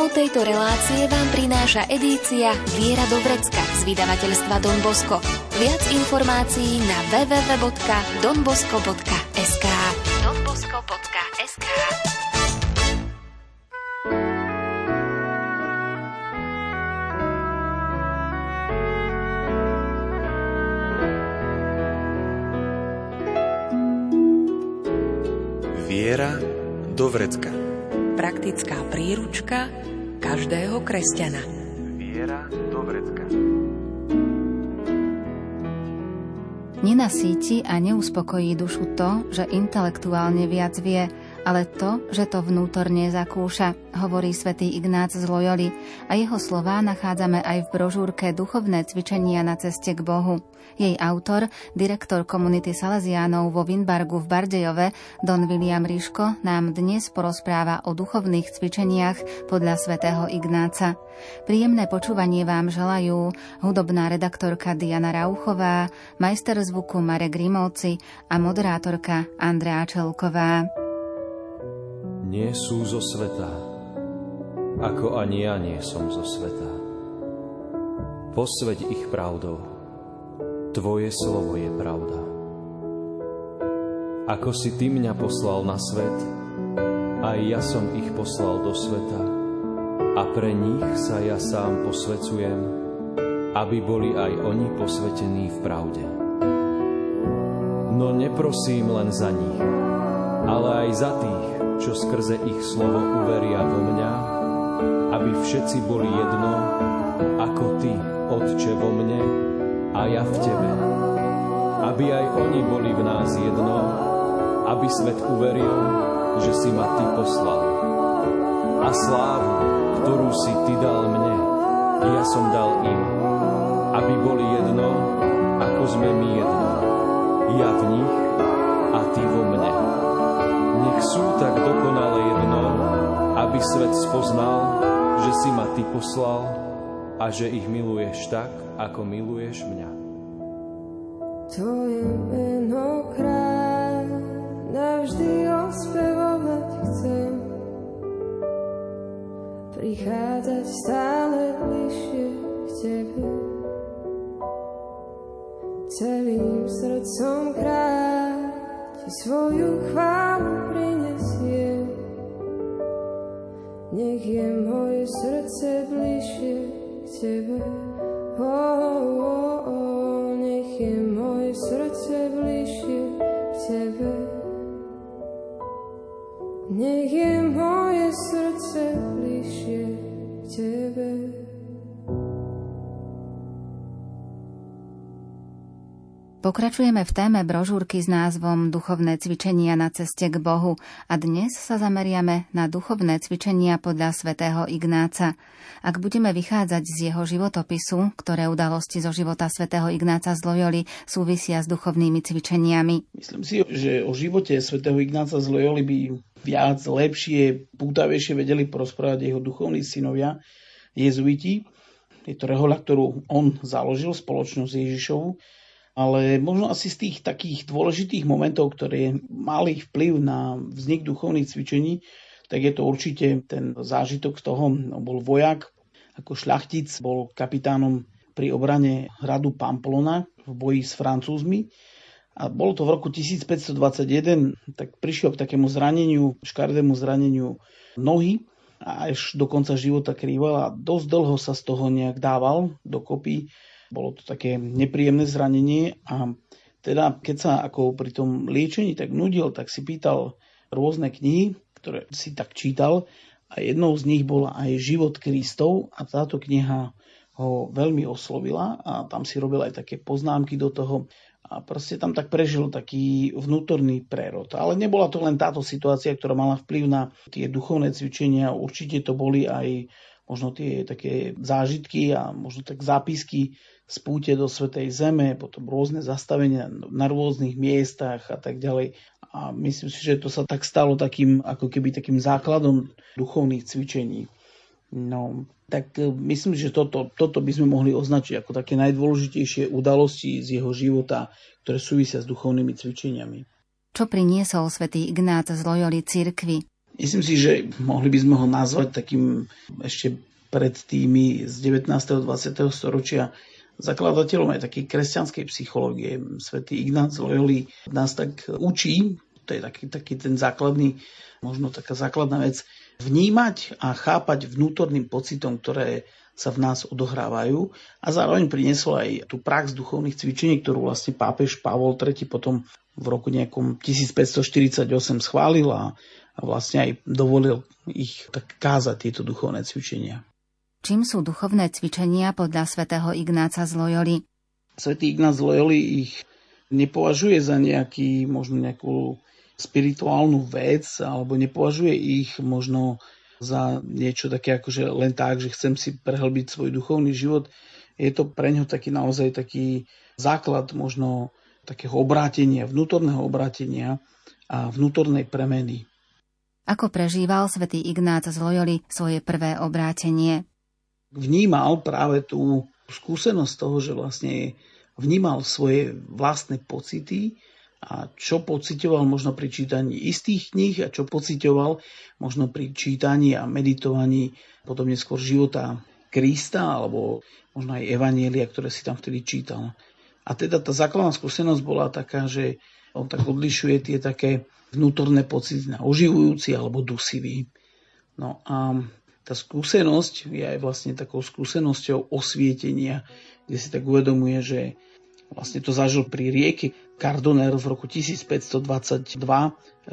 Tému tejto relácie vám prináša edícia Viera do vrecka z vydavateľstva Don Bosco. Viac informácií na www.donbosco.sk kresťana. Viera do vrecka. Nenasíti a neuspokojí dušu to, že intelektuálne viac vie, ale to, že to vnútorne zakúša, hovorí svätý Ignác z Loyoli a jeho slová nachádzame aj v brožúrke Duchovné cvičenia na ceste k Bohu. Jej autor, direktor komunity Salesiánov vo Winbargu v Bardejove, Don William Ríško, nám dnes porozpráva o duchovných cvičeniach podľa svätého Ignáca. Príjemné počúvanie vám želajú hudobná redaktorka Diana Rauchová, majster zvuku Marek Grimovci a moderátorka Andrea Čelková nie sú zo sveta, ako ani ja nie som zo sveta. Posveď ich pravdou, Tvoje slovo je pravda. Ako si Ty mňa poslal na svet, aj ja som ich poslal do sveta a pre nich sa ja sám posvecujem, aby boli aj oni posvetení v pravde. No neprosím len za nich, ale aj za tých, čo skrze ich slovo uveria vo mňa, aby všetci boli jedno, ako Ty, Otče, vo mne a ja v Tebe. Aby aj oni boli v nás jedno, aby svet uveril, že si ma Ty poslal. A slávu, ktorú si Ty dal mne, ja som dal im, aby boli jedno, ako sme my jedno. Ja v nich a Ty vo mne nech sú tak dokonale jedno, aby svet spoznal, že si ma Ty poslal a že ich miluješ tak, ako miluješ mňa. Tvoje meno kráľ navždy ospevovať chcem. Prichádzať stále bližšie k Tebe. Celým srdcom kráľ Ti svoju chválu nech je moje srdce bližšie k Tebe. Oh, oh, oh, nech je moje srdce bližšie k Tebe. Nech je Pokračujeme v téme brožúrky s názvom Duchovné cvičenia na ceste k Bohu a dnes sa zameriame na duchovné cvičenia podľa svätého Ignáca. Ak budeme vychádzať z jeho životopisu, ktoré udalosti zo života svätého Ignáca z Loyoli súvisia s duchovnými cvičeniami. Myslím si, že o živote svätého Ignáca z Loyoli by viac, lepšie, pútavejšie vedeli prosprávať jeho duchovní synovia, jezuiti. Je to rehoľa, ktorú on založil, spoločnosť Ježišovu ale možno asi z tých takých dôležitých momentov, ktoré mali vplyv na vznik duchovných cvičení, tak je to určite ten zážitok z toho, no, bol vojak, ako šľachtic, bol kapitánom pri obrane hradu Pamplona v boji s Francúzmi. A bolo to v roku 1521, tak prišiel k takému zraneniu, škardému zraneniu nohy a až do konca života krýval a dosť dlho sa z toho nejak dával dokopy bolo to také nepríjemné zranenie a teda keď sa ako pri tom liečení tak nudil, tak si pýtal rôzne knihy, ktoré si tak čítal a jednou z nich bola aj Život Kristov a táto kniha ho veľmi oslovila a tam si robil aj také poznámky do toho a proste tam tak prežil taký vnútorný prerod. Ale nebola to len táto situácia, ktorá mala vplyv na tie duchovné cvičenia, určite to boli aj možno tie také zážitky a možno tak zápisky z púte do Svetej Zeme, potom rôzne zastavenia na rôznych miestach a tak ďalej. A myslím si, že to sa tak stalo takým, ako keby takým základom duchovných cvičení. No, tak e, myslím, že toto, toto by sme mohli označiť ako také najdôležitejšie udalosti z jeho života, ktoré súvisia s duchovnými cvičeniami. Čo priniesol svätý Ignác z Loyoli cirkvi? Myslím si, že mohli by sme ho nazvať takým ešte pred tými z 19. a 20. storočia zakladateľom aj takej kresťanskej psychológie. Svetý Ignác Loyoli nás tak učí, to je taký, taký ten základný, možno taká základná vec, vnímať a chápať vnútorným pocitom, ktoré sa v nás odohrávajú a zároveň priniesol aj tú prax duchovných cvičení, ktorú vlastne pápež Pavol III potom v roku nejakom 1548 schválil a, vlastne aj dovolil ich tak kázať tieto duchovné cvičenia. Čím sú duchovné cvičenia podľa svätého Ignáca z Loyoli? Svetý Ignác z Loyoli ich nepovažuje za nejaký, možno nejakú spirituálnu vec, alebo nepovažuje ich možno za niečo také ako, že len tak, že chcem si prehlbiť svoj duchovný život. Je to pre ňo taký naozaj taký základ možno takého obrátenia, vnútorného obrátenia a vnútornej premeny. Ako prežíval svätý Ignác z Loyoli svoje prvé obrátenie? Vnímal práve tú skúsenosť toho, že vlastne vnímal svoje vlastné pocity a čo pocitoval možno pri čítaní istých kníh a čo pocitoval možno pri čítaní a meditovaní potom neskôr života Krista alebo možno aj Evanielia, ktoré si tam vtedy čítal. A teda tá základná skúsenosť bola taká, že on tak odlišuje tie také vnútorné pocity na oživujúci alebo dusivý. No a tá skúsenosť je aj vlastne takou skúsenosťou osvietenia, kde si tak uvedomuje, že vlastne to zažil pri rieke Cardoner v roku 1522,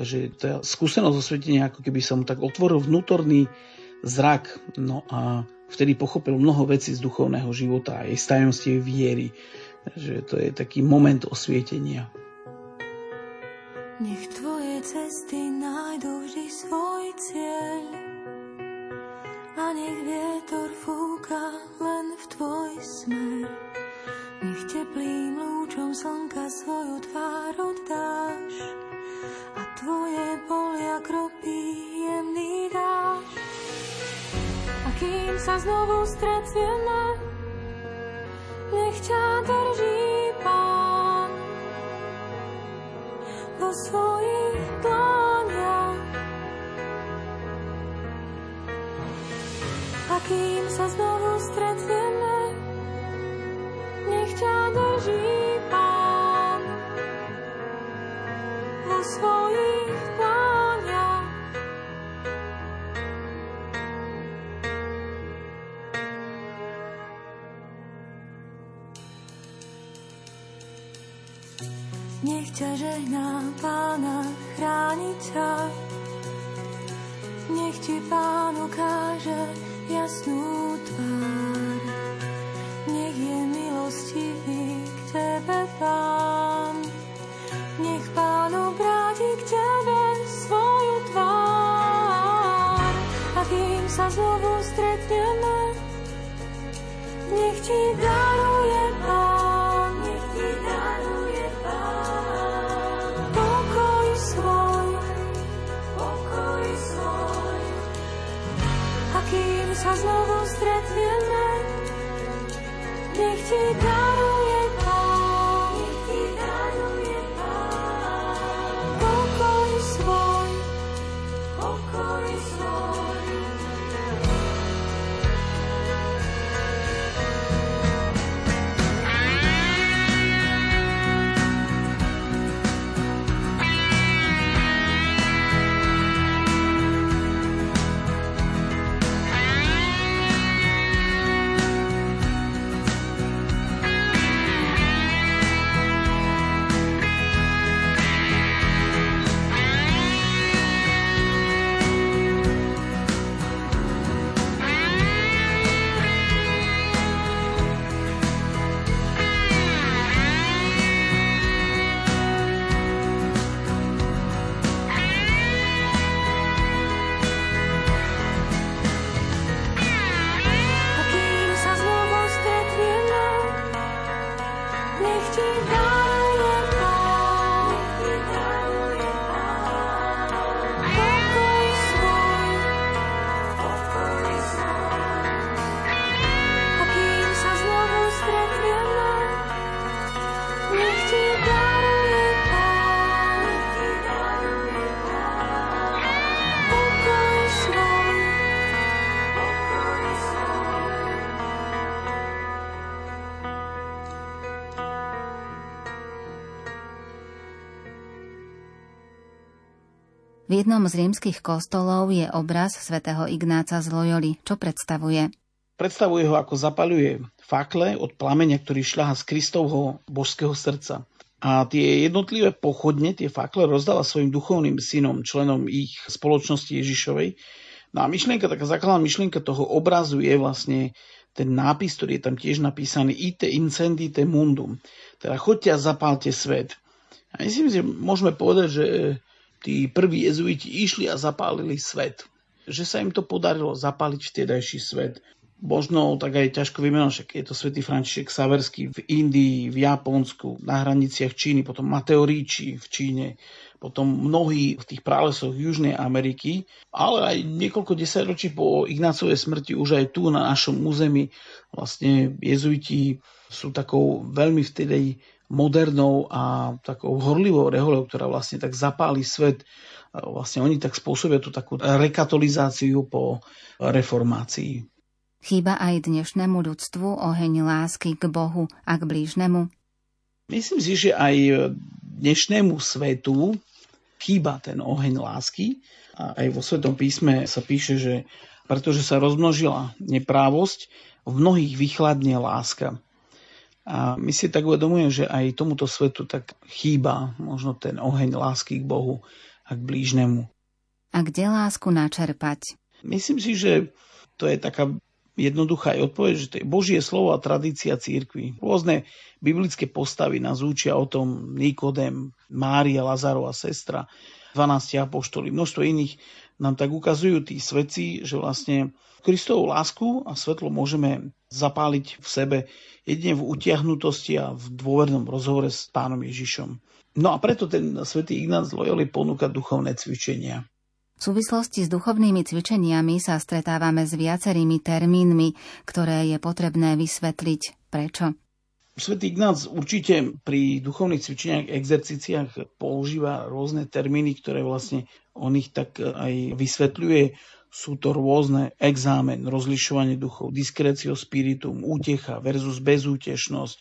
že tá skúsenosť osvietenia ako keby sa mu tak otvoril vnútorný zrak, no a vtedy pochopil mnoho vecí z duchovného života a jej stajomstie viery, že to je taký moment osvietenia. Nech tvoje cesty nájdú vždy svoj cieľ a nech vietor fúka len v tvoj smer. Nech teplým lúčom slnka svoju tvár oddáš a tvoje polia kropí jemný dáš. A kým sa znovu stretieme, nech ťa drží Pán vo svojich dláňach. Kým sa znovu stretneme, nech ťa drží Pán vo svojich pláňach. Nech ťa žehná Pána, chráni ťa, nech ti Pán ukáže jasnú tvár. Nech je milostivý k Tebe, Pán. Nech Pán obráti k Tebe svoju tvár. A kým sa znovu stretneme, nech Ti daruje nech ti Jednom z rímskych kostolov je obraz svätého Ignáca z Loyoli. Čo predstavuje? Predstavuje ho, ako zapaluje fakle od plameňa, ktorý šľaha z Kristovho božského srdca. A tie jednotlivé pochodne, tie fakle rozdala svojim duchovným synom, členom ich spoločnosti Ježišovej. No a myšlienka, taká základná myšlienka toho obrazu je vlastne ten nápis, ktorý je tam tiež napísaný Ite incendite mundum. Teda chodte a zapálte svet. A myslím, že môžeme povedať, že tí prví jezuiti išli a zapálili svet. Že sa im to podarilo zapáliť vtedajší svet možno tak aj ťažko vymenovať, však je to svätý František Saverský v Indii, v Japonsku, na hraniciach Číny, potom Mateo Ricci v Číne, potom mnohí v tých prálesoch Južnej Ameriky, ale aj niekoľko desaťročí po Ignácovej smrti už aj tu na našom území vlastne jezuiti sú takou veľmi vtedy modernou a takou horlivou reholou, ktorá vlastne tak zapáli svet. Vlastne oni tak spôsobia tú takú rekatolizáciu po reformácii. Chýba aj dnešnému ľudstvu oheň lásky k Bohu a k blížnemu? Myslím si, že aj dnešnému svetu chýba ten oheň lásky. A aj vo Svetom písme sa píše, že pretože sa rozmnožila neprávosť, v mnohých vychladne láska. A my si tak uvedomujeme, že aj tomuto svetu tak chýba možno ten oheň lásky k Bohu a k blížnemu. A kde lásku načerpať? Myslím si, že to je taká jednoduchá je odpoveď, že to je Božie slovo a tradícia církvy. Rôzne biblické postavy nás učia o tom Nikodem, Mária, Lazarova sestra, 12 apoštoli, množstvo iných nám tak ukazujú tí svedci, že vlastne Kristovú lásku a svetlo môžeme zapáliť v sebe jedine v utiahnutosti a v dôvernom rozhovore s pánom Ježišom. No a preto ten svätý Ignác Loyoli ponúka duchovné cvičenia. V súvislosti s duchovnými cvičeniami sa stretávame s viacerými termínmi, ktoré je potrebné vysvetliť. Prečo? Svetý Ignác určite pri duchovných cvičeniach, exercíciách používa rôzne termíny, ktoré vlastne on ich tak aj vysvetľuje. Sú to rôzne exámen, rozlišovanie duchov, diskrecio spiritum, útecha versus bezútešnosť,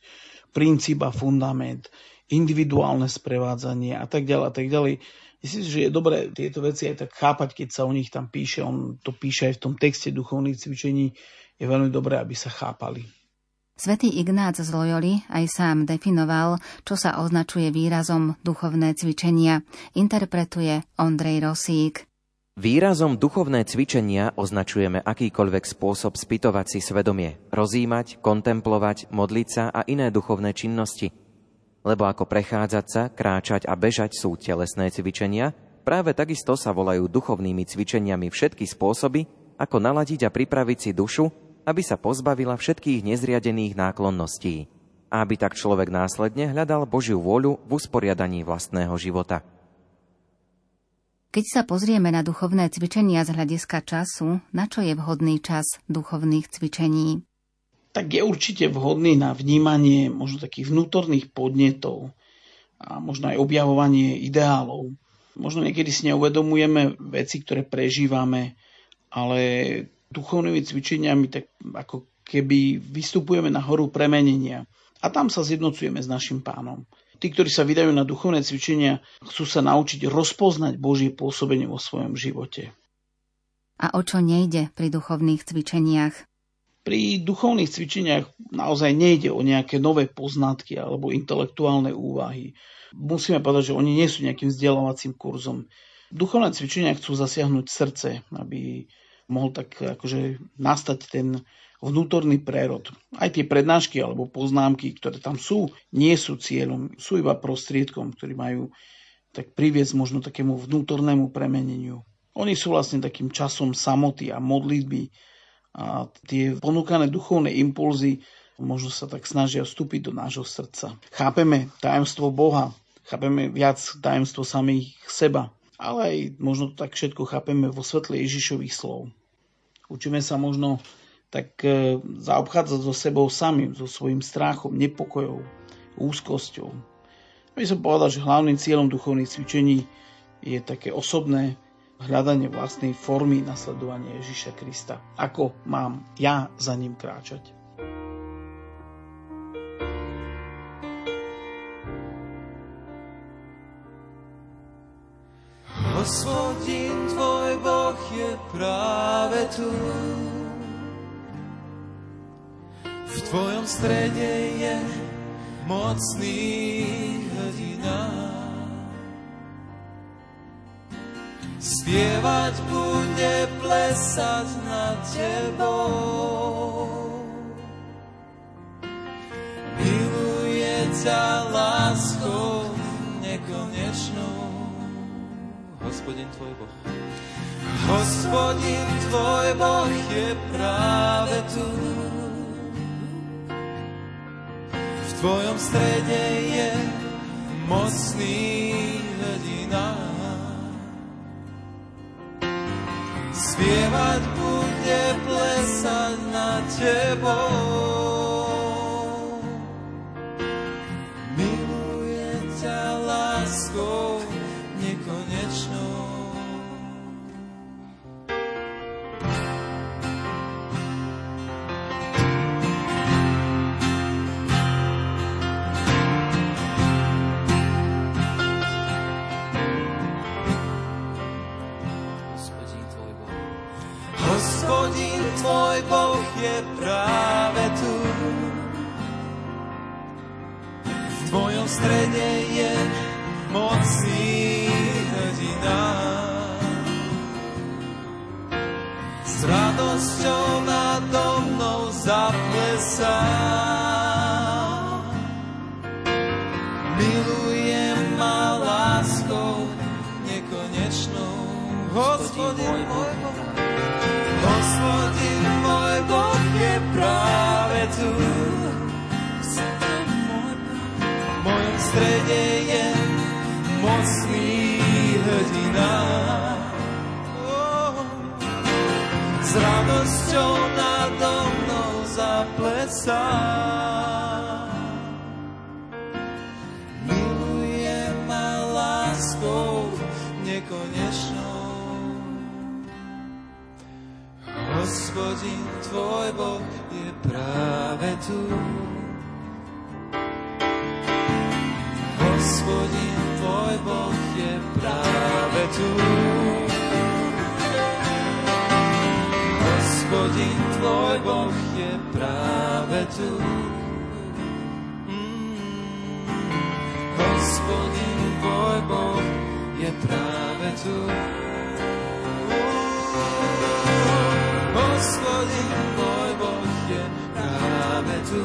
princíp a fundament, individuálne sprevádzanie a tak ďalej a tak ďalej. Myslím si, že je dobré tieto veci aj tak chápať, keď sa o nich tam píše. On to píše aj v tom texte duchovných cvičení. Je veľmi dobré, aby sa chápali. Svetý Ignác z Loyoli aj sám definoval, čo sa označuje výrazom duchovné cvičenia. Interpretuje Ondrej Rosík. Výrazom duchovné cvičenia označujeme akýkoľvek spôsob spytovať si svedomie, rozímať, kontemplovať, modliť sa a iné duchovné činnosti – lebo ako prechádzať sa, kráčať a bežať sú telesné cvičenia, práve takisto sa volajú duchovnými cvičeniami všetky spôsoby, ako naladiť a pripraviť si dušu, aby sa pozbavila všetkých nezriadených náklonností a aby tak človek následne hľadal Božiu vôľu v usporiadaní vlastného života. Keď sa pozrieme na duchovné cvičenia z hľadiska času, na čo je vhodný čas duchovných cvičení? tak je určite vhodný na vnímanie možno takých vnútorných podnetov a možno aj objavovanie ideálov. Možno niekedy si neuvedomujeme veci, ktoré prežívame, ale duchovnými cvičeniami tak ako keby vystupujeme na horu premenenia a tam sa zjednocujeme s našim pánom. Tí, ktorí sa vydajú na duchovné cvičenia, chcú sa naučiť rozpoznať Božie pôsobenie vo svojom živote. A o čo nejde pri duchovných cvičeniach? Pri duchovných cvičeniach naozaj nejde o nejaké nové poznatky alebo intelektuálne úvahy. Musíme povedať, že oni nie sú nejakým vzdelávacím kurzom. Duchovné cvičenia chcú zasiahnuť srdce, aby mohol tak akože nastať ten vnútorný prerod. Aj tie prednášky alebo poznámky, ktoré tam sú, nie sú cieľom, sú iba prostriedkom, ktorí majú tak priviesť možno takému vnútornému premeneniu. Oni sú vlastne takým časom samoty a modlitby, a tie ponúkané duchovné impulzy možno sa tak snažia vstúpiť do nášho srdca. Chápeme tajemstvo Boha, chápeme viac tajemstvo samých seba, ale aj možno to tak všetko chápeme vo svetle Ježišových slov. Učíme sa možno tak e, zaobchádzať so sebou samým, so svojím strachom, nepokojou, úzkosťou. Ja by som povedal, že hlavným cieľom duchovných cvičení je také osobné hľadanie vlastnej formy nasledovania Ježiša Krista. Ako mám ja za ním kráčať. Práve tu. V tvojom strede je mocný hrdina. Spievať bude, plesať nad tebou. Miluje ťa láskou nekonečnou. Hospodin tvoj Boh. Hospodin tvoj Boh je práve tu. V tvojom strede je mocný hrdina. Spievať bude, plesať na tebou. Môj Boh, Hospodin môj Boh je práve tu. V mojom S radosťou nado mnou zaplesá. Tvoj Boh je práve tu. Hospodin tvoj Boh je práve tu. Hospodin tvoj Boh je práve tu. Hospodin tvoj Boh je práve tu. Hospodin tvoj Boh je práve tu.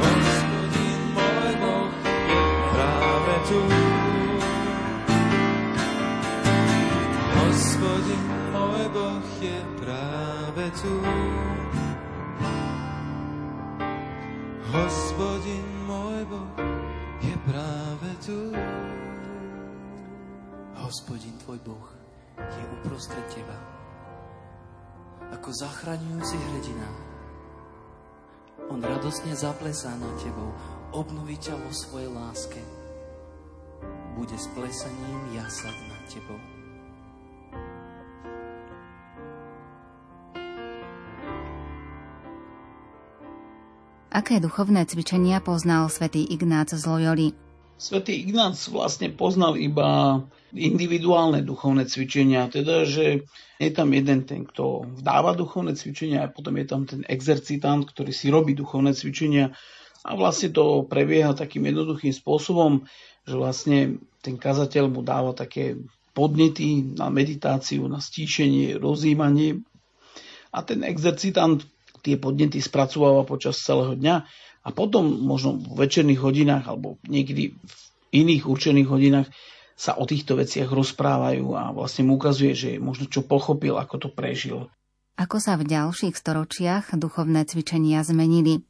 Hospodin môj Boh je práve tu. Hospodin môj Boh je práve tu. Hospodin môj Boh je práve tu. Hospodin tvoj Boh je uprostred teba. Ako zachraňujúci hrdina. On radosne zaplesá nad tebou, obnoví ťa vo svojej láske. Bude s plesaním jasať nad tebou. Aké duchovné cvičenia poznal svätý Ignác z Loyoli? Svetý Ignác vlastne poznal iba individuálne duchovné cvičenia, teda, že je tam jeden ten, kto vdáva duchovné cvičenia a potom je tam ten exercitant, ktorý si robí duchovné cvičenia. A vlastne to prebieha takým jednoduchým spôsobom, že vlastne ten kazateľ mu dáva také podnety na meditáciu, na stíšenie, rozjímanie. A ten exercitant tie podnety spracováva počas celého dňa a potom možno v večerných hodinách alebo niekedy v iných určených hodinách sa o týchto veciach rozprávajú a vlastne mu ukazuje, že možno čo pochopil, ako to prežil. Ako sa v ďalších storočiach duchovné cvičenia zmenili?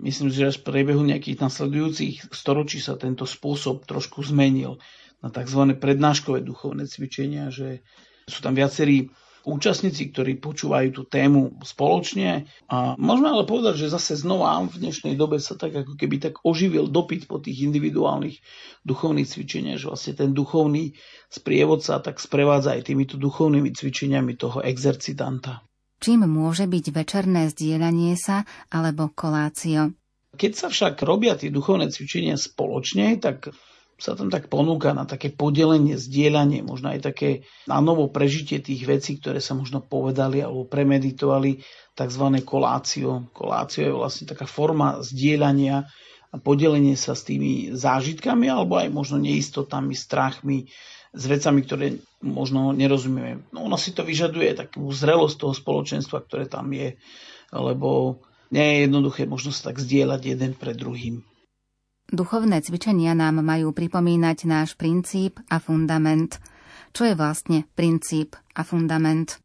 Myslím, že až v priebehu nejakých nasledujúcich storočí sa tento spôsob trošku zmenil na tzv. prednáškové duchovné cvičenia, že sú tam viacerí účastníci, ktorí počúvajú tú tému spoločne. A môžeme ale povedať, že zase znova v dnešnej dobe sa tak ako keby tak oživil dopyt po tých individuálnych duchovných cvičeniach, že vlastne ten duchovný sprievodca tak sprevádza aj týmito duchovnými cvičeniami toho exercitanta. Čím môže byť večerné zdieľanie sa alebo kolácio? Keď sa však robia tie duchovné cvičenia spoločne, tak sa tam tak ponúka na také podelenie, zdieľanie, možno aj také na novo prežitie tých vecí, ktoré sa možno povedali alebo premeditovali, tzv. kolácio. Kolácio je vlastne taká forma zdieľania a podelenie sa s tými zážitkami alebo aj možno neistotami, strachmi, s vecami, ktoré možno nerozumieme. No ono si to vyžaduje takú zrelosť toho spoločenstva, ktoré tam je, lebo nie je jednoduché možno sa tak zdieľať jeden pred druhým. Duchovné cvičenia nám majú pripomínať náš princíp a fundament. Čo je vlastne princíp a fundament?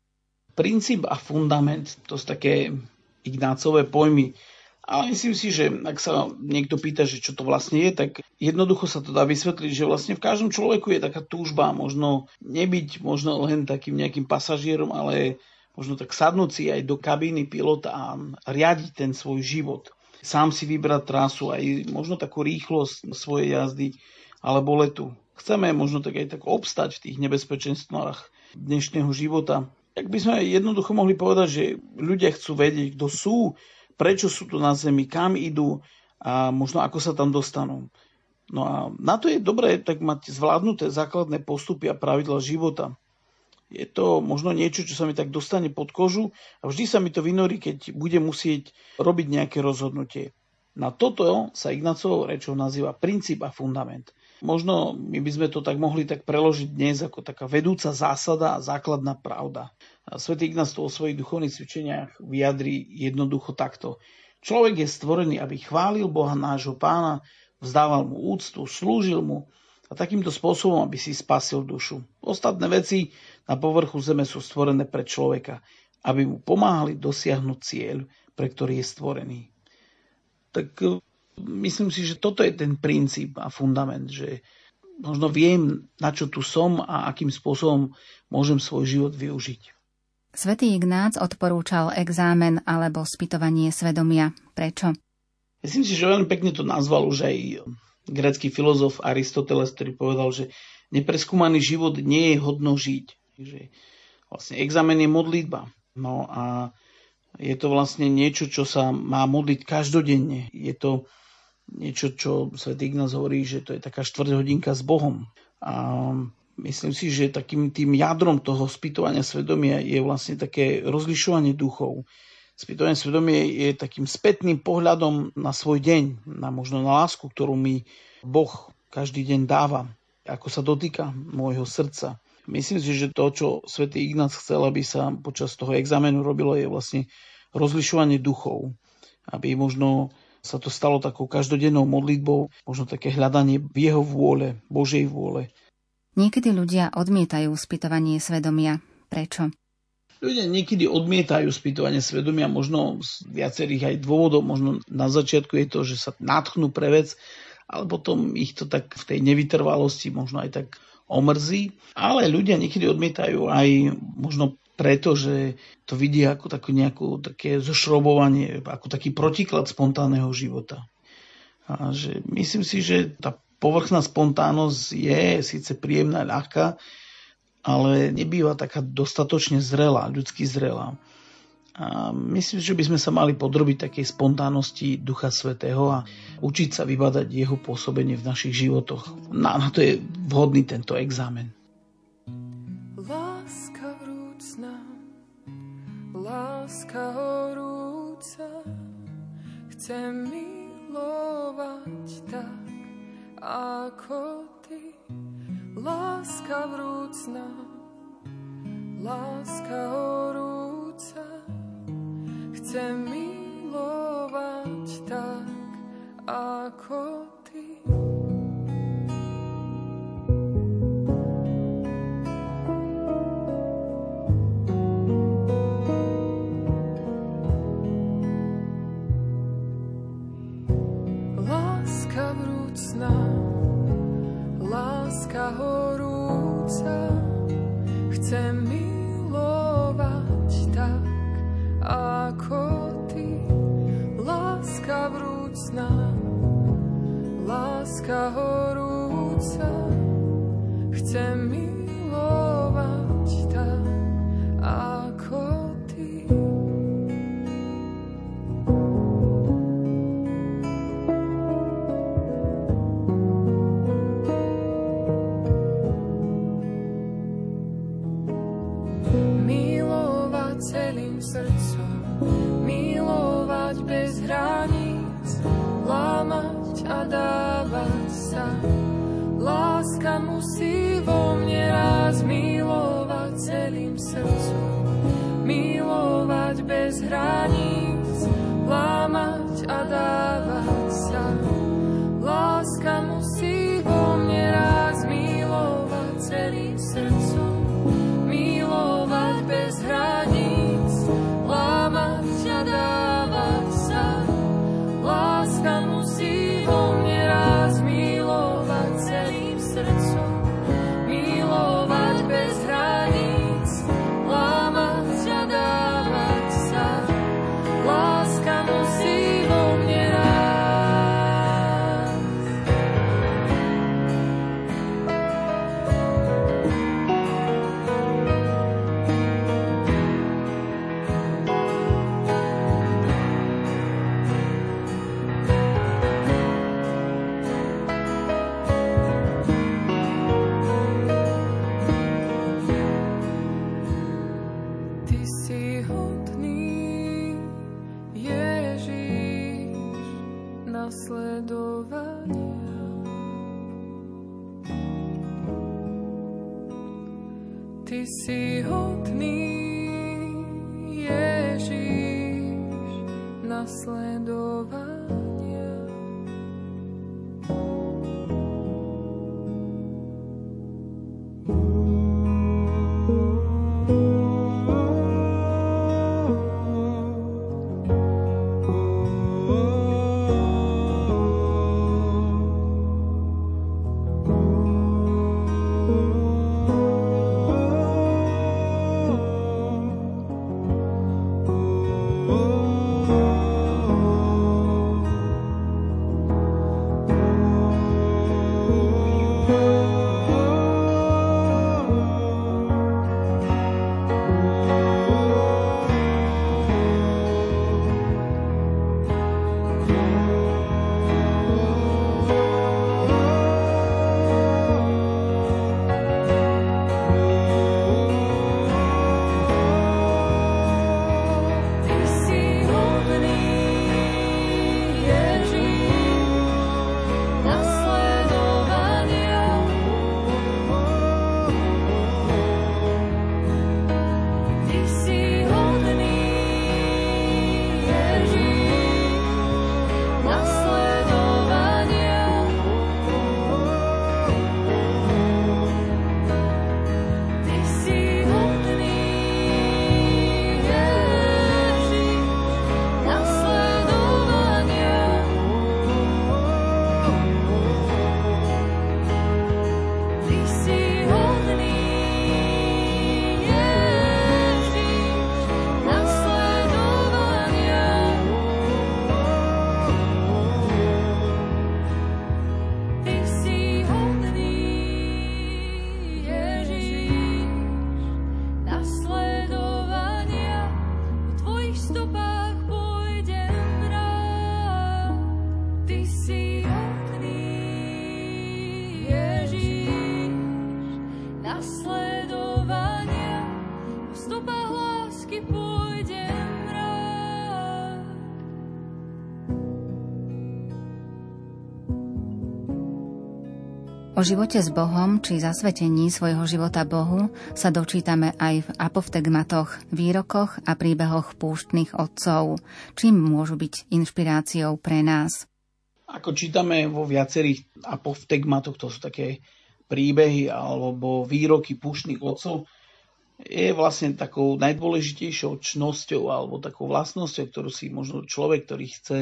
Princíp a fundament, to sú také Ignácové pojmy. Ale myslím si, že ak sa niekto pýta, že čo to vlastne je, tak jednoducho sa to dá vysvetliť, že vlastne v každom človeku je taká túžba možno nebyť možno len takým nejakým pasažierom, ale možno tak sadnúť si aj do kabíny pilota a riadiť ten svoj život sám si vybrať trasu, aj možno takú rýchlosť svojej jazdy alebo letu. Chceme možno tak aj tak obstať v tých nebezpečenstvách dnešného života. Tak by sme jednoducho mohli povedať, že ľudia chcú vedieť, kto sú, prečo sú tu na Zemi, kam idú a možno ako sa tam dostanú. No a na to je dobré tak mať zvládnuté základné postupy a pravidla života je to možno niečo, čo sa mi tak dostane pod kožu a vždy sa mi to vynorí, keď budem musieť robiť nejaké rozhodnutie. Na toto sa Ignacovou rečou nazýva princíp a fundament. Možno my by sme to tak mohli tak preložiť dnes ako taká vedúca zásada a základná pravda. Svetý Ignác to o svojich duchovných cvičeniach vyjadrí jednoducho takto. Človek je stvorený, aby chválil Boha nášho pána, vzdával mu úctu, slúžil mu a takýmto spôsobom, aby si spasil dušu. Ostatné veci na povrchu zeme sú stvorené pre človeka, aby mu pomáhali dosiahnuť cieľ, pre ktorý je stvorený. Tak e, myslím si, že toto je ten princíp a fundament, že možno viem, na čo tu som a akým spôsobom môžem svoj život využiť. Svetý Ignác odporúčal exámen alebo spytovanie svedomia. Prečo? Myslím si, že veľmi pekne to nazval už aj grecký filozof Aristoteles, ktorý povedal, že nepreskúmaný život nie je hodno žiť. Takže vlastne examen je modlitba. No a je to vlastne niečo, čo sa má modliť každodenne. Je to niečo, čo Sv. Ignác hovorí, že to je taká hodinka s Bohom. A myslím si, že takým tým jadrom toho spýtovania svedomia je vlastne také rozlišovanie duchov. Spýtovanie svedomia je takým spätným pohľadom na svoj deň, na možno na lásku, ktorú mi Boh každý deň dáva, ako sa dotýka môjho srdca. Myslím si, že to, čo svätý Ignác chcel, aby sa počas toho examenu robilo, je vlastne rozlišovanie duchov. Aby možno sa to stalo takou každodennou modlitbou, možno také hľadanie v jeho vôle, Božej vôle. Niekedy ľudia odmietajú spýtovanie svedomia. Prečo? Ľudia niekedy odmietajú spýtovanie svedomia, možno z viacerých aj dôvodov. Možno na začiatku je to, že sa natchnú pre vec, ale potom ich to tak v tej nevytrvalosti možno aj tak omrzí, ale ľudia niekedy odmietajú aj možno preto, že to vidia ako takú nejakú také zošrobovanie, ako taký protiklad spontánneho života. A že myslím si, že tá povrchná spontánnosť je síce príjemná, ľahká, ale nebýva taká dostatočne zrelá, ľudsky zrelá. A myslím, že by sme sa mali podrobiť takej spontánnosti Ducha Svetého a učiť sa vybadať jeho pôsobenie v našich životoch. Na, na to je vhodný tento examen. Láska vrúcna, láska horúca, chcem milovať tak, ako ty. Láska vrúcna, láska horúca, chcem milovať tak, ako živote s Bohom či zasvetení svojho života Bohu sa dočítame aj v apoftegmatoch, výrokoch a príbehoch púštnych otcov, čím môžu byť inšpiráciou pre nás. Ako čítame vo viacerých apoftegmatoch, to sú také príbehy alebo výroky púštnych otcov, je vlastne takou najdôležitejšou čnosťou alebo takou vlastnosťou, ktorú si možno človek, ktorý chce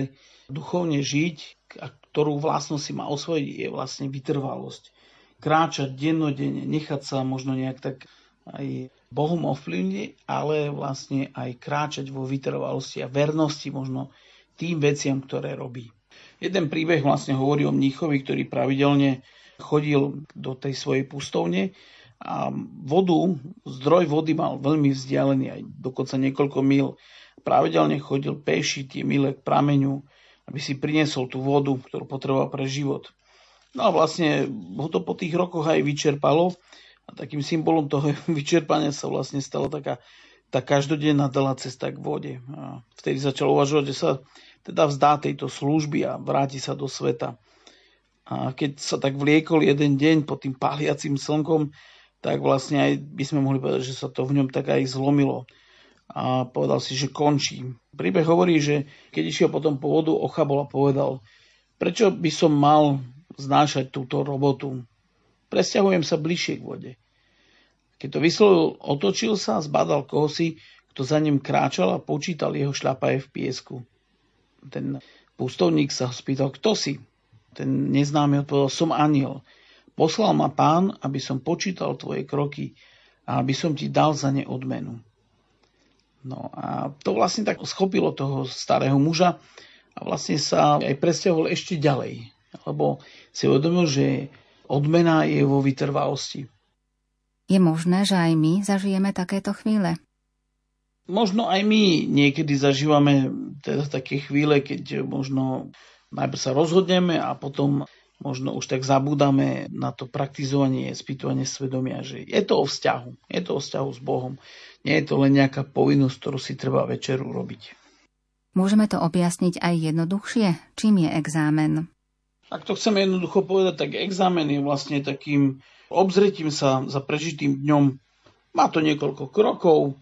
duchovne žiť a ktorú vlastnosť si má osvojiť, je vlastne vytrvalosť. Kráčať dennodenne, nechať sa možno nejak tak aj Bohom ovplyvniť, ale vlastne aj kráčať vo vytrvalosti a vernosti možno tým veciam, ktoré robí. Jeden príbeh vlastne hovorí o mníchovi, ktorý pravidelne chodil do tej svojej pustovne a vodu, zdroj vody mal veľmi vzdialený, aj dokonca niekoľko mil. Pravidelne chodil peši tie mile k prameňu, aby si priniesol tú vodu, ktorú potreboval pre život. No a vlastne ho to po tých rokoch aj vyčerpalo a takým symbolom toho vyčerpania sa vlastne stala taká tá každodenná dlhá cesta k vode. A vtedy začal uvažovať, že sa teda vzdá tejto služby a vráti sa do sveta. A keď sa tak vliekol jeden deň pod tým páliacim slnkom, tak vlastne aj by sme mohli povedať, že sa to v ňom tak aj zlomilo. A povedal si, že končí. Príbeh hovorí, že keď išiel potom po vodu, ochabol a povedal, prečo by som mal znášať túto robotu? Presťahujem sa bližšie k vode. Keď to vyslovil, otočil sa, zbadal kohosi, kto za ním kráčal a počítal jeho šľapaje v piesku. Ten pustovník sa ho spýtal, kto si? Ten neznámy odpovedal, som aniel. Poslal ma pán, aby som počítal tvoje kroky a aby som ti dal za ne odmenu. No a to vlastne tak schopilo toho starého muža a vlastne sa aj presťahoval ešte ďalej, lebo si uvedomil, že odmena je vo vytrvalosti. Je možné, že aj my zažijeme takéto chvíle? Možno aj my niekedy zažívame teda také chvíle, keď možno najprv sa rozhodneme a potom možno už tak zabúdame na to praktizovanie, spýtovanie svedomia, že je to o vzťahu. Je to o vzťahu s Bohom. Nie je to len nejaká povinnosť, ktorú si treba večer urobiť. Môžeme to objasniť aj jednoduchšie? Čím je exámen? Ak to chceme jednoducho povedať, tak exámen je vlastne takým obzretím sa za prežitým dňom Má to niekoľko krokov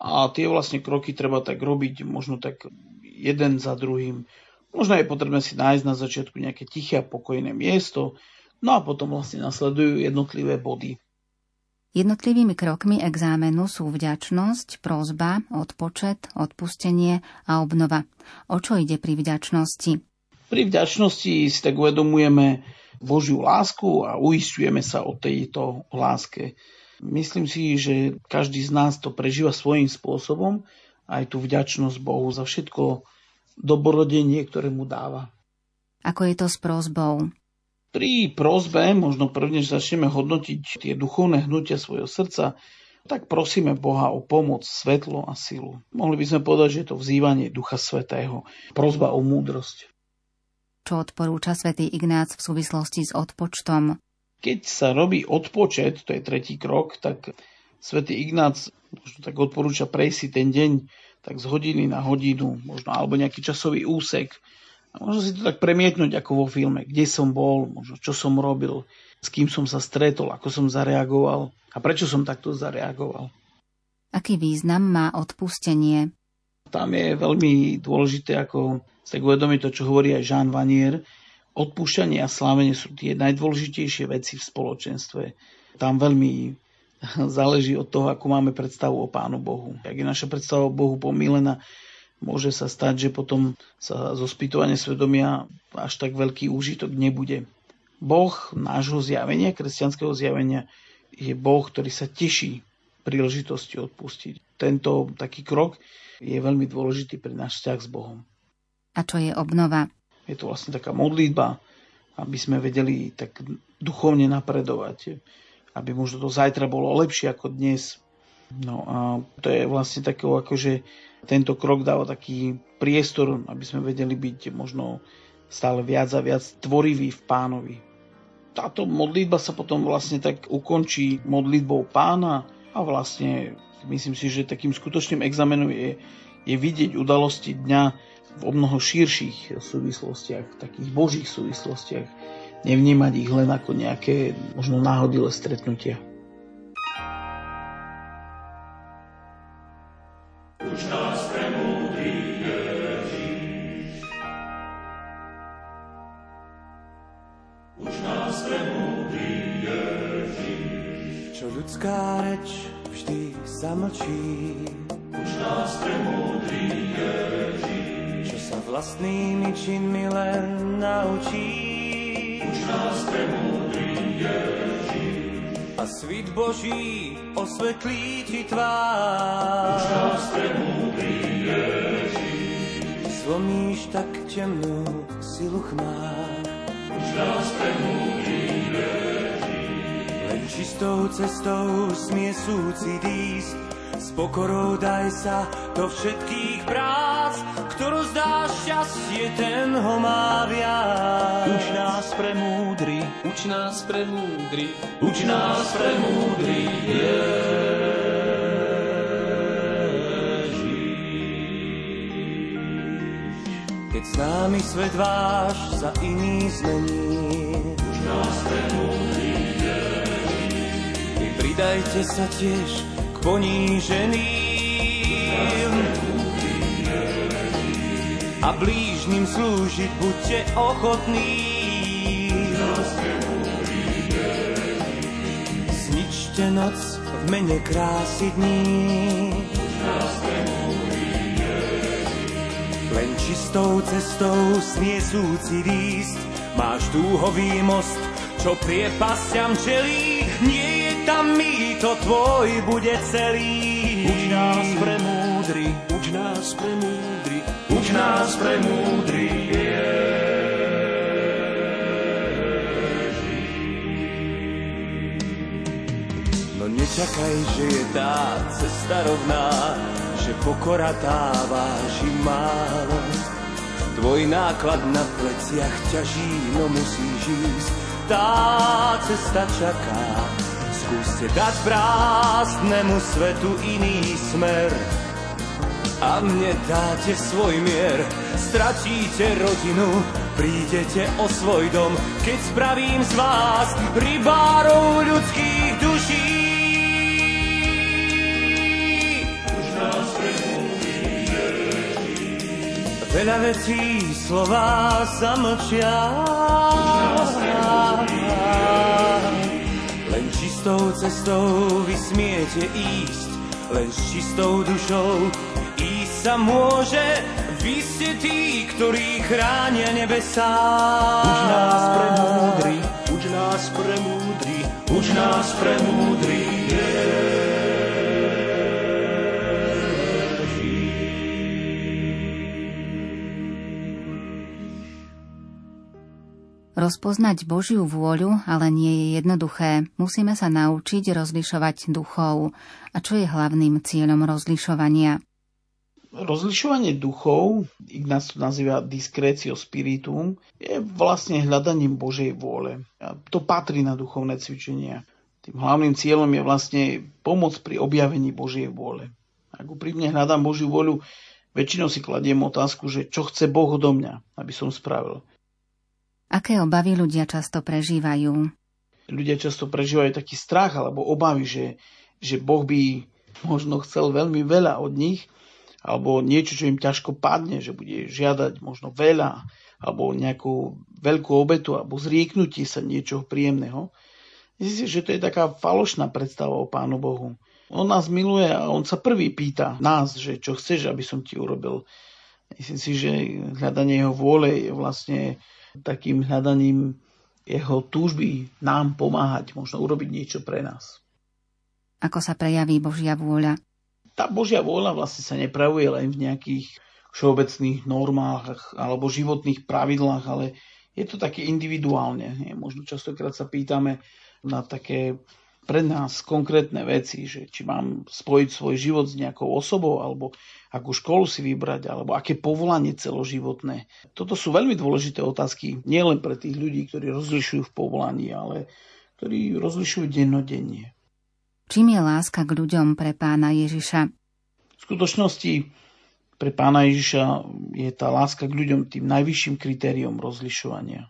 a tie vlastne kroky treba tak robiť možno tak jeden za druhým. Možno je potrebné si nájsť na začiatku nejaké tiché a pokojné miesto, no a potom vlastne nasledujú jednotlivé body. Jednotlivými krokmi exámenu sú vďačnosť, prozba, odpočet, odpustenie a obnova. O čo ide pri vďačnosti? Pri vďačnosti si tak uvedomujeme Božiu lásku a uistujeme sa o tejto láske. Myslím si, že každý z nás to prežíva svojím spôsobom, aj tú vďačnosť Bohu za všetko doborodenie, ktoré mu dáva. Ako je to s prozbou? Pri prozbe, možno prvne, začneme hodnotiť tie duchovné hnutia svojho srdca, tak prosíme Boha o pomoc, svetlo a silu. Mohli by sme povedať, že je to vzývanie Ducha Svetého, prozba o múdrosť. Čo odporúča svätý Ignác v súvislosti s odpočtom? Keď sa robí odpočet, to je tretí krok, tak svätý Ignác možno tak odporúča prejsť si ten deň tak z hodiny na hodinu, možno alebo nejaký časový úsek. A možno si to tak premietnúť ako vo filme, kde som bol, možno čo som robil, s kým som sa stretol, ako som zareagoval a prečo som takto zareagoval. Aký význam má odpustenie? Tam je veľmi dôležité, ako tak uvedomiť to, čo hovorí aj Jean Vanier. Odpúšťanie a slávenie sú tie najdôležitejšie veci v spoločenstve. Tam veľmi záleží od toho, ako máme predstavu o Pánu Bohu. Ak je naša predstava o Bohu pomílená, môže sa stať, že potom sa zo spýtovania svedomia až tak veľký úžitok nebude. Boh nášho zjavenia, kresťanského zjavenia, je Boh, ktorý sa teší príležitosti odpustiť. Tento taký krok je veľmi dôležitý pre náš vzťah s Bohom. A čo je obnova? Je to vlastne taká modlitba, aby sme vedeli tak duchovne napredovať aby možno to zajtra bolo lepšie ako dnes. No a to je vlastne takého, akože tento krok dáva taký priestor, aby sme vedeli byť možno stále viac a viac tvoriví v pánovi. Táto modlitba sa potom vlastne tak ukončí modlitbou pána a vlastne myslím si, že takým skutočným examenom je, je vidieť udalosti dňa v o mnoho širších súvislostiach, takých božích súvislostiach nevnímať ich len ako nejaké možno náhodilé stretnutia. Cestou smie súcit ísť, s pokorou daj sa do všetkých prác, ktorú zdá šťastie, ten ho má viac. Uč nás pre múdry, uč nás pre múdry, uč nás pre múdry, Keď s námi svet váš za iný zmení, pridajte sa tiež k poníženým, a blížnym slúžiť buďte ochotní. Zničte noc v mene krásy dní. Len čistou cestou sniesúci výsť, máš dúhový most, čo priepasťam čelí, nie tam to tvoj bude celý. Uč nás pre múdry, uč nás pre múdry, uč nás pre múdry No nečakaj, že je tá cesta rovná, že pokora tá váži málo. Tvoj náklad na pleciach ťaží, no musíš ísť, tá cesta čaká. Skúste dať prázdnemu svetu iný smer a mne dáte svoj mier. Stratíte rodinu, prídete o svoj dom, keď spravím z vás rybárov ľudských duší. Už nás Veľa vecí slová zamlčia. Už nás čistou cestou vy smiete ísť, len s čistou dušou ísť sa môže. Vy ste tí, ktorí chránia nebesá. Uč nás pre múdry, uč nás pre múdry, uč nás pre Rozpoznať Božiu vôľu ale nie je jednoduché. Musíme sa naučiť rozlišovať duchov. A čo je hlavným cieľom rozlišovania? Rozlišovanie duchov, Ignác to nazýva discretio spiritum, je vlastne hľadaním Božej vôle. A to patrí na duchovné cvičenia. Tým hlavným cieľom je vlastne pomoc pri objavení Božej vôle. Ak úprimne hľadám Božiu vôľu, väčšinou si kladiem otázku, že čo chce Boh do mňa, aby som spravil. Aké obavy ľudia často prežívajú? Ľudia často prežívajú taký strach alebo obavy, že, že Boh by možno chcel veľmi veľa od nich, alebo niečo, čo im ťažko padne, že bude žiadať možno veľa, alebo nejakú veľkú obetu, alebo zrieknutie sa niečoho príjemného. Myslím si, že to je taká falošná predstava o Pánu Bohu. On nás miluje a on sa prvý pýta nás, že čo chceš, aby som ti urobil. Myslím si, že hľadanie jeho vôle je vlastne takým hľadaním jeho túžby nám pomáhať, možno urobiť niečo pre nás. Ako sa prejaví Božia vôľa? Tá Božia vôľa vlastne sa nepravuje len v nejakých všeobecných normách alebo životných pravidlách, ale je to také individuálne. Možno častokrát sa pýtame na také pre nás konkrétne veci, že či mám spojiť svoj život s nejakou osobou, alebo akú školu si vybrať, alebo aké povolanie celoživotné. Toto sú veľmi dôležité otázky, nielen pre tých ľudí, ktorí rozlišujú v povolaní, ale ktorí rozlišujú dennodenne. Čím je láska k ľuďom pre pána Ježiša? V skutočnosti pre pána Ježiša je tá láska k ľuďom tým najvyšším kritériom rozlišovania.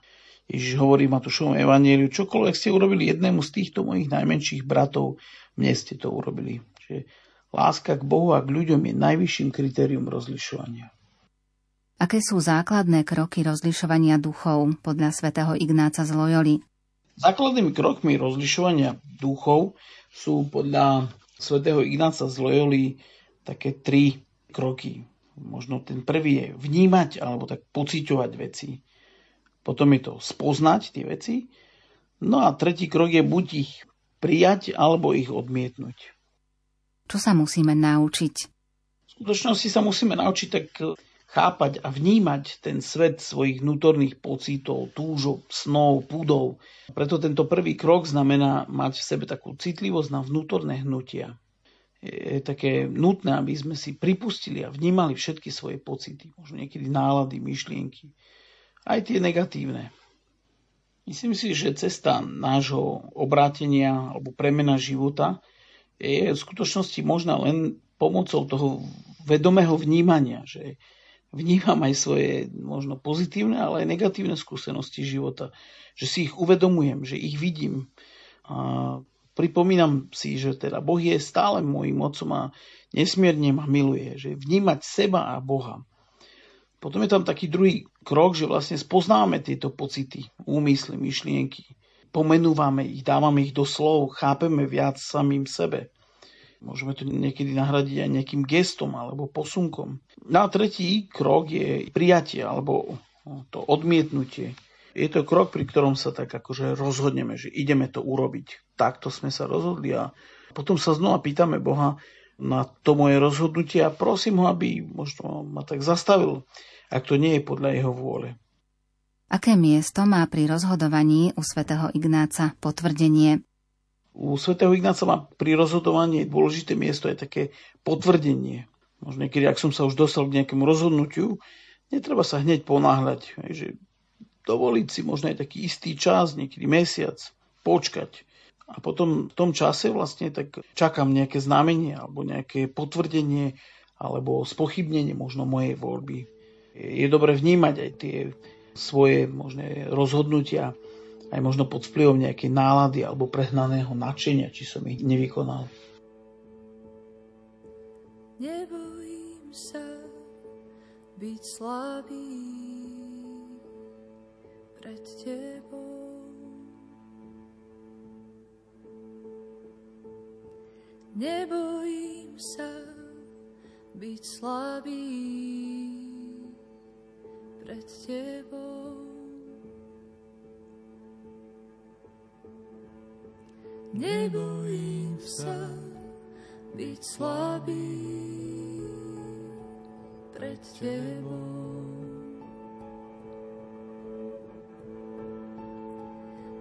Ježiš hovorí Matúšovom evanieliu, čokoľvek ste urobili jednému z týchto mojich najmenších bratov, mne ste to urobili. Čiže láska k Bohu a k ľuďom je najvyšším kritérium rozlišovania. Aké sú základné kroky rozlišovania duchov podľa svätého Ignáca z Loyoli? Základnými krokmi rozlišovania duchov sú podľa svätého Ignáca z Loyoli také tri kroky. Možno ten prvý je vnímať alebo tak pociťovať veci. Potom je to spoznať tie veci. No a tretí krok je buď ich prijať, alebo ich odmietnúť. Čo sa musíme naučiť? V skutočnosti sa musíme naučiť tak chápať a vnímať ten svet svojich vnútorných pocitov, túžob, snov, púdov. Preto tento prvý krok znamená mať v sebe takú citlivosť na vnútorné hnutia. Je také nutné, aby sme si pripustili a vnímali všetky svoje pocity, možno niekedy nálady, myšlienky, aj tie negatívne. Myslím si, že cesta nášho obrátenia alebo premena života je v skutočnosti možná len pomocou toho vedomého vnímania, že vnímam aj svoje možno pozitívne, ale aj negatívne skúsenosti života, že si ich uvedomujem, že ich vidím. A pripomínam si, že teda Boh je stále môjim otcom a nesmierne ma miluje, že vnímať seba a Boha potom je tam taký druhý krok, že vlastne spoznáme tieto pocity, úmysly, myšlienky. Pomenúvame ich, dávame ich do slov, chápeme viac samým sebe. Môžeme to niekedy nahradiť aj nejakým gestom alebo posunkom. No a tretí krok je prijatie alebo to odmietnutie. Je to krok, pri ktorom sa tak akože rozhodneme, že ideme to urobiť. Takto sme sa rozhodli a potom sa znova pýtame Boha, na to moje rozhodnutie a prosím ho, aby možno ma tak zastavil, ak to nie je podľa jeho vôle. Aké miesto má pri rozhodovaní u svätého Ignáca potvrdenie? U svätého Ignáca má pri rozhodovaní dôležité miesto je také potvrdenie. Možno niekedy, ak som sa už dostal k nejakému rozhodnutiu, netreba sa hneď ponáhľať. Že dovoliť si možno aj taký istý čas, niekedy mesiac, počkať a potom v tom čase vlastne tak čakám nejaké znamenie alebo nejaké potvrdenie alebo spochybnenie možno mojej voľby. Je dobre vnímať aj tie svoje možné rozhodnutia aj možno pod vplyvom nejakej nálady alebo prehnaného nadšenia, či som ich nevykonal. Nebojím sa, byť slabý pred tebou. Nebojím sa byť slabý pred tebou. Nebojím sa byť slabý pred tebou.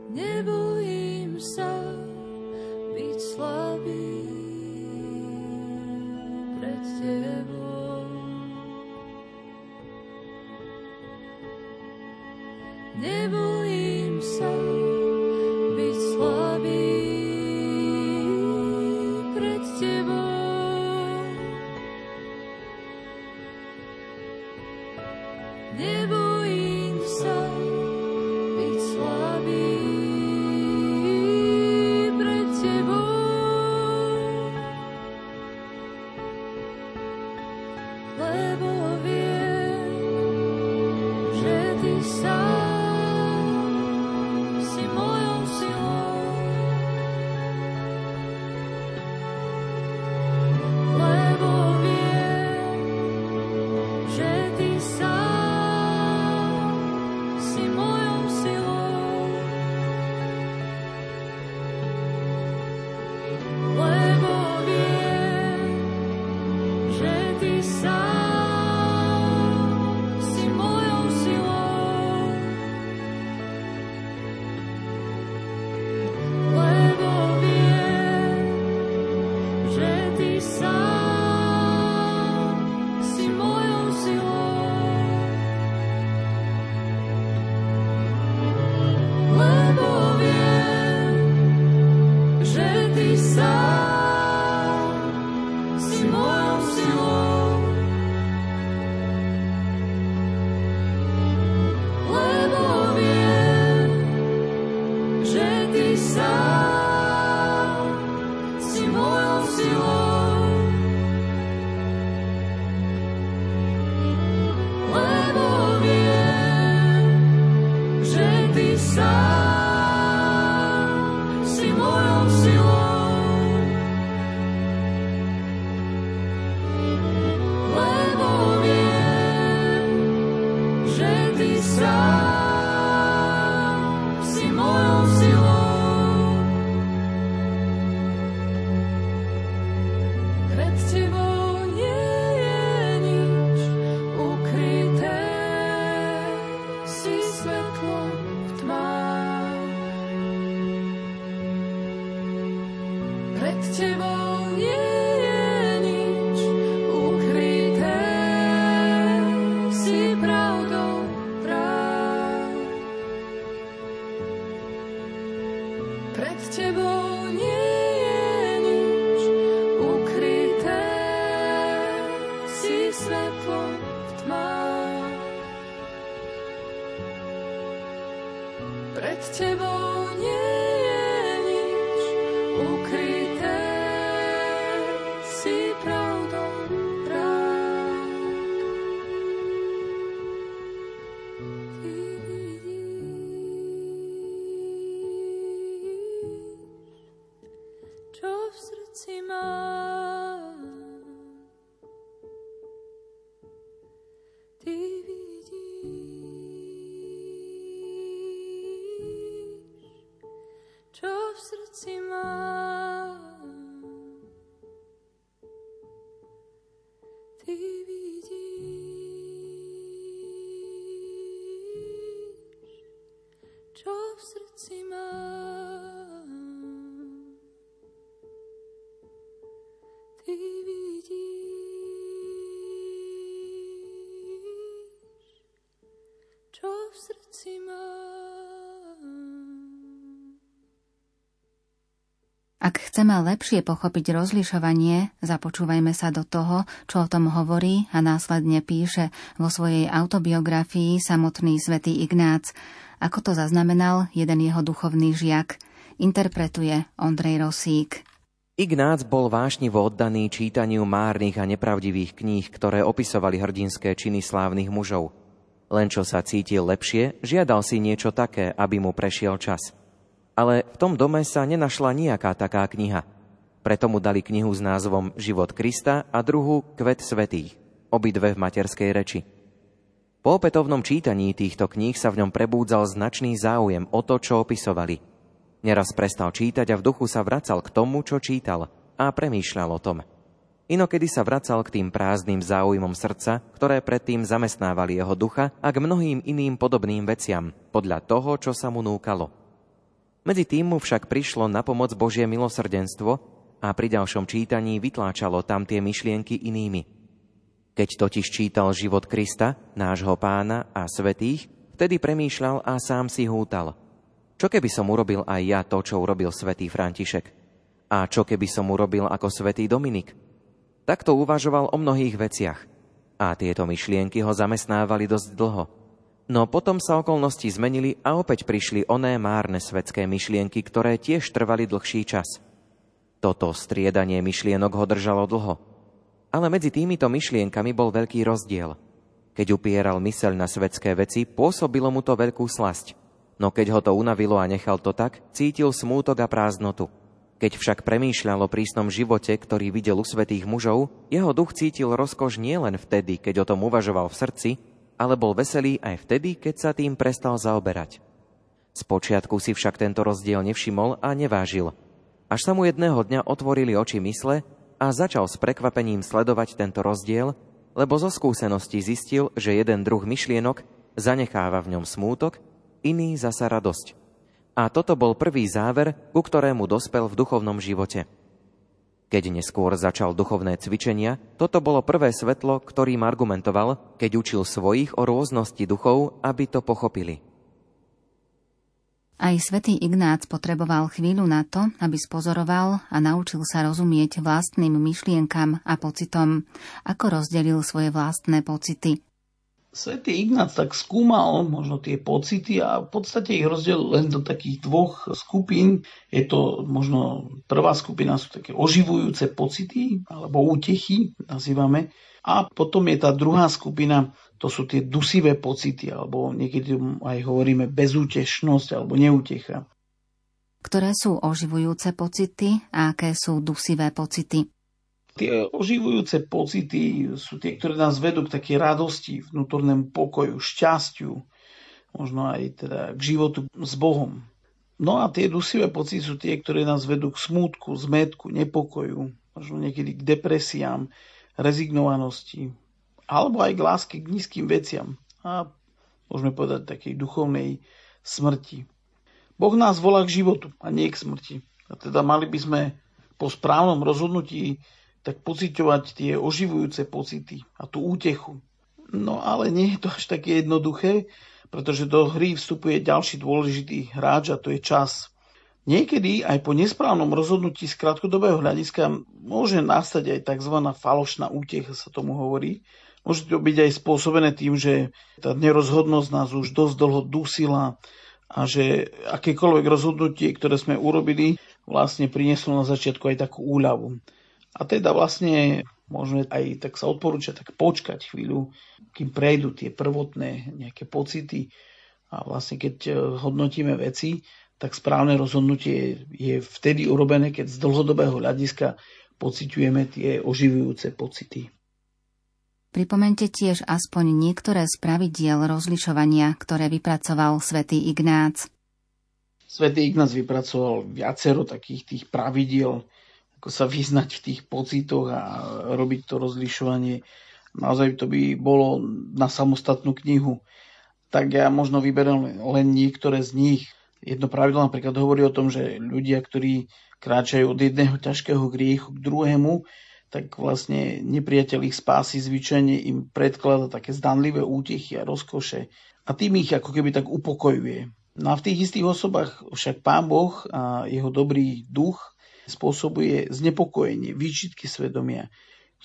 Nebojím sa byť slabý pred tebou. Nebojím Lebo viem, že ty sám Pred tebou nie chceme lepšie pochopiť rozlišovanie, započúvajme sa do toho, čo o tom hovorí a následne píše vo svojej autobiografii samotný svätý Ignác, ako to zaznamenal jeden jeho duchovný žiak. Interpretuje Ondrej Rosík. Ignác bol vášnivo oddaný čítaniu márnych a nepravdivých kníh, ktoré opisovali hrdinské činy slávnych mužov. Len čo sa cítil lepšie, žiadal si niečo také, aby mu prešiel čas. Ale v tom dome sa nenašla nejaká taká kniha. Preto mu dali knihu s názvom Život Krista a druhú Kvet svetých, obidve v materskej reči. Po opätovnom čítaní týchto kníh sa v ňom prebúdzal značný záujem o to, čo opisovali – Neraz prestal čítať a v duchu sa vracal k tomu, čo čítal a premýšľal o tom. Inokedy sa vracal k tým prázdnym záujmom srdca, ktoré predtým zamestnávali jeho ducha a k mnohým iným podobným veciam, podľa toho, čo sa mu núkalo. Medzi tým mu však prišlo na pomoc Božie milosrdenstvo a pri ďalšom čítaní vytláčalo tam tie myšlienky inými. Keď totiž čítal život Krista, nášho pána a svetých, vtedy premýšľal a sám si hútal – čo keby som urobil aj ja to, čo urobil svätý František? A čo keby som urobil ako svätý Dominik? Takto uvažoval o mnohých veciach. A tieto myšlienky ho zamestnávali dosť dlho. No potom sa okolnosti zmenili a opäť prišli oné márne svetské myšlienky, ktoré tiež trvali dlhší čas. Toto striedanie myšlienok ho držalo dlho. Ale medzi týmito myšlienkami bol veľký rozdiel. Keď upieral myseľ na svetské veci, pôsobilo mu to veľkú slasť. No keď ho to unavilo a nechal to tak, cítil smútok a prázdnotu. Keď však premýšľal o prísnom živote, ktorý videl u svetých mužov, jeho duch cítil rozkoš nielen vtedy, keď o tom uvažoval v srdci, ale bol veselý aj vtedy, keď sa tým prestal zaoberať. Spočiatku si však tento rozdiel nevšimol a nevážil. Až sa mu jedného dňa otvorili oči mysle a začal s prekvapením sledovať tento rozdiel, lebo zo skúsenosti zistil, že jeden druh myšlienok zanecháva v ňom smútok iný zasa radosť. A toto bol prvý záver, ku ktorému dospel v duchovnom živote. Keď neskôr začal duchovné cvičenia, toto bolo prvé svetlo, ktorým argumentoval, keď učil svojich o rôznosti duchov, aby to pochopili. Aj svätý Ignác potreboval chvíľu na to, aby spozoroval a naučil sa rozumieť vlastným myšlienkam a pocitom, ako rozdelil svoje vlastné pocity. Svetý Ignác tak skúmal možno tie pocity a v podstate ich rozdiel len do takých dvoch skupín. Je to možno prvá skupina sú také oživujúce pocity alebo útechy, nazývame. A potom je tá druhá skupina, to sú tie dusivé pocity, alebo niekedy aj hovoríme bezútešnosť alebo neútecha. Ktoré sú oživujúce pocity a aké sú dusivé pocity? Tie oživujúce pocity sú tie, ktoré nás vedú k takej radosti, vnútornému pokoju, šťastiu, možno aj teda k životu s Bohom. No a tie dusivé pocity sú tie, ktoré nás vedú k smútku, zmetku, nepokoju, možno niekedy k depresiám, rezignovanosti, alebo aj k láske k nízkym veciam a môžeme povedať takej duchovnej smrti. Boh nás volá k životu a nie k smrti. A teda mali by sme po správnom rozhodnutí tak pociťovať tie oživujúce pocity a tú útechu. No ale nie je to až také jednoduché, pretože do hry vstupuje ďalší dôležitý hráč a to je čas. Niekedy aj po nesprávnom rozhodnutí z krátkodobého hľadiska môže nastať aj tzv. falošná útecha, sa tomu hovorí. Môže to byť aj spôsobené tým, že tá nerozhodnosť nás už dosť dlho dusila a že akékoľvek rozhodnutie, ktoré sme urobili, vlastne prinieslo na začiatku aj takú úľavu. A teda vlastne môžeme aj tak sa odporúčať tak počkať chvíľu, kým prejdú tie prvotné nejaké pocity a vlastne keď e, hodnotíme veci, tak správne rozhodnutie je vtedy urobené, keď z dlhodobého hľadiska pociťujeme tie oživujúce pocity. Pripomente tiež aspoň niektoré z pravidiel rozlišovania, ktoré vypracoval svätý Ignác. Svetý Ignác vypracoval viacero takých tých pravidiel, ako sa vyznať v tých pocitoch a robiť to rozlišovanie. Naozaj to by bolo na samostatnú knihu. Tak ja možno vyberiem len niektoré z nich. Jedno pravidlo napríklad hovorí o tom, že ľudia, ktorí kráčajú od jedného ťažkého griechu k druhému, tak vlastne nepriateľ ich spásy zvyčajne im predklada také zdanlivé útechy a rozkoše a tým ich ako keby tak upokojuje. No a v tých istých osobách však Pán Boh a jeho dobrý duch spôsobuje znepokojenie, výčitky svedomia,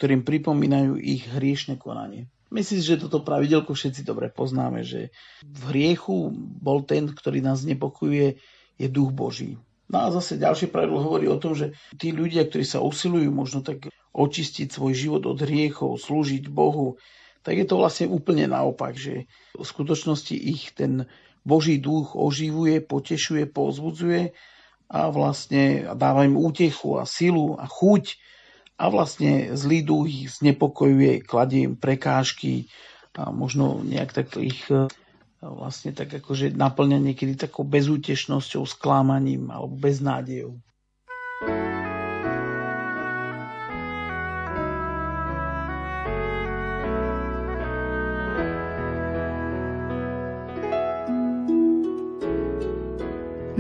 ktorým pripomínajú ich hriešne konanie. Myslím že toto pravidelko všetci dobre poznáme, že v hriechu bol ten, ktorý nás znepokojuje, je duch Boží. No a zase ďalšie pravidlo hovorí o tom, že tí ľudia, ktorí sa usilujú možno tak očistiť svoj život od hriechov, slúžiť Bohu, tak je to vlastne úplne naopak, že v skutočnosti ich ten Boží duch oživuje, potešuje, pozbudzuje a vlastne dáva im útechu a silu a chuť a vlastne zlý duch ich znepokojuje, kladie im prekážky a možno nejak tak ich e, vlastne tak akože naplňa niekedy takou bezútešnosťou, sklamaním alebo beznádejou.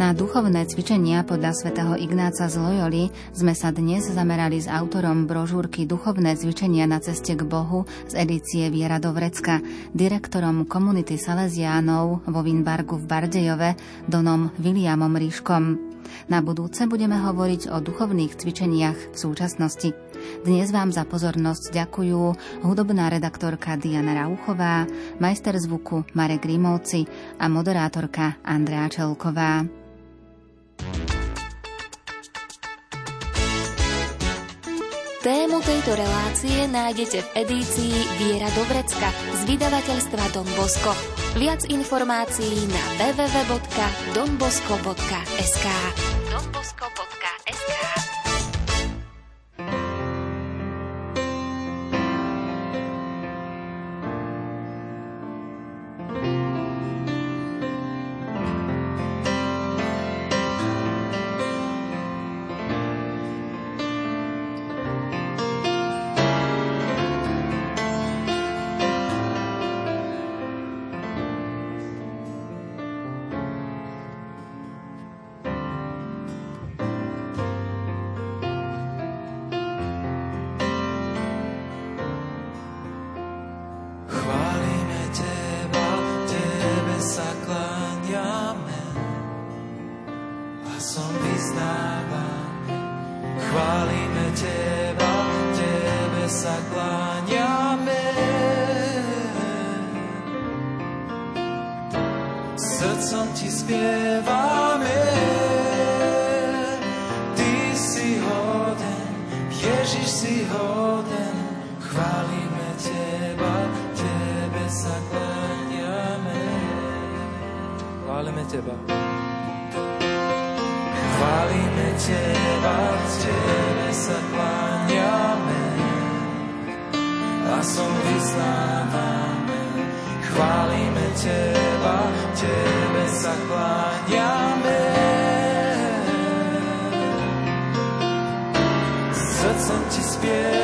Na duchovné cvičenia podľa svätého Ignáca z Loyoli sme sa dnes zamerali s autorom brožúrky Duchovné cvičenia na ceste k Bohu z edície Viera do Vrecka, direktorom komunity Salesiánov vo Winbargu v Bardejove, Donom Williamom Ríškom. Na budúce budeme hovoriť o duchovných cvičeniach v súčasnosti. Dnes vám za pozornosť ďakujú hudobná redaktorka Diana Rauchová, majster zvuku Marek Grimovci a moderátorka Andrea Čelková. Tému tejto relácie nájdete v edícii Viera do z vydavateľstva Don Bosco. Viac informácií na www.donbosco.sk Teba. Chválime Teba, k Tebe sa kláňame a som vyznávame. Chválime Teba, Tebe sa kláňame. Srdcom Ti spievame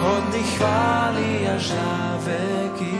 hodný chvály až na veky.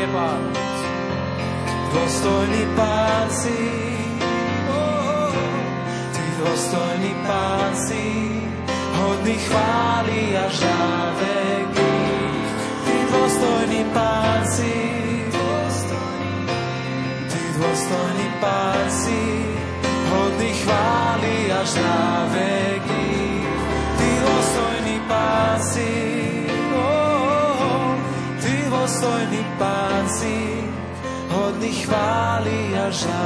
je Pán. Dôstojný Pán si, oh, Ty dôstojný Pán si, hodný chváli a žáve Ty dôstojný Pán si, Ty dôstojný Pán si, hodný chváli až na vek. Dôstojný pán si, hodný chváli až na.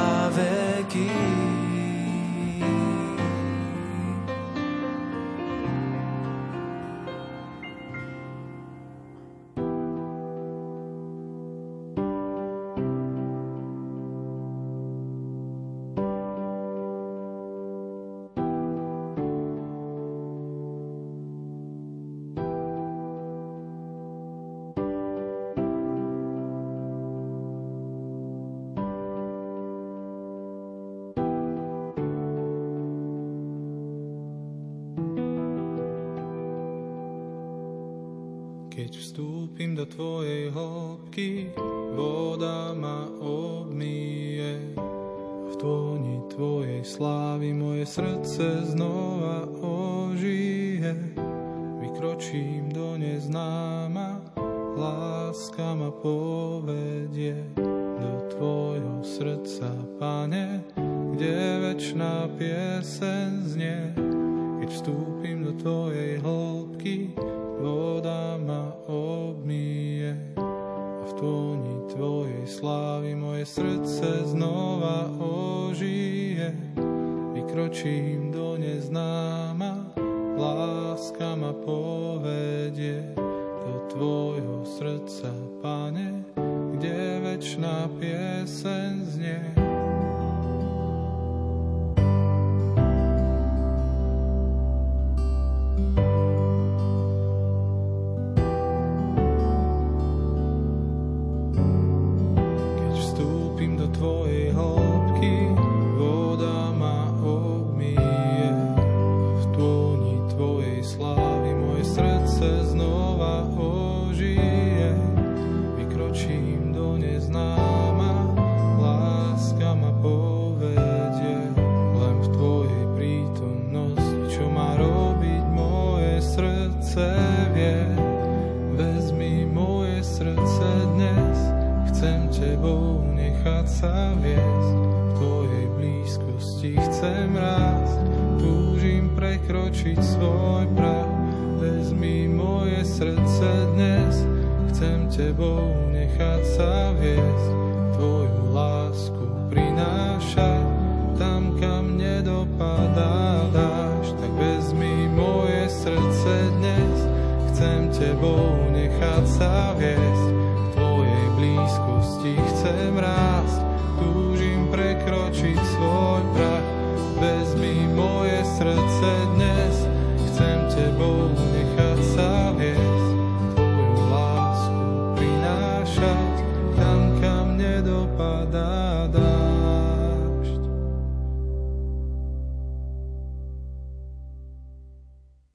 Znova ožije. Vykročím do neznáma, láska ma povedie do Tvojho srdca, Pane, kde večná piesen znie. tebou nechať sa vieť.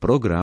Program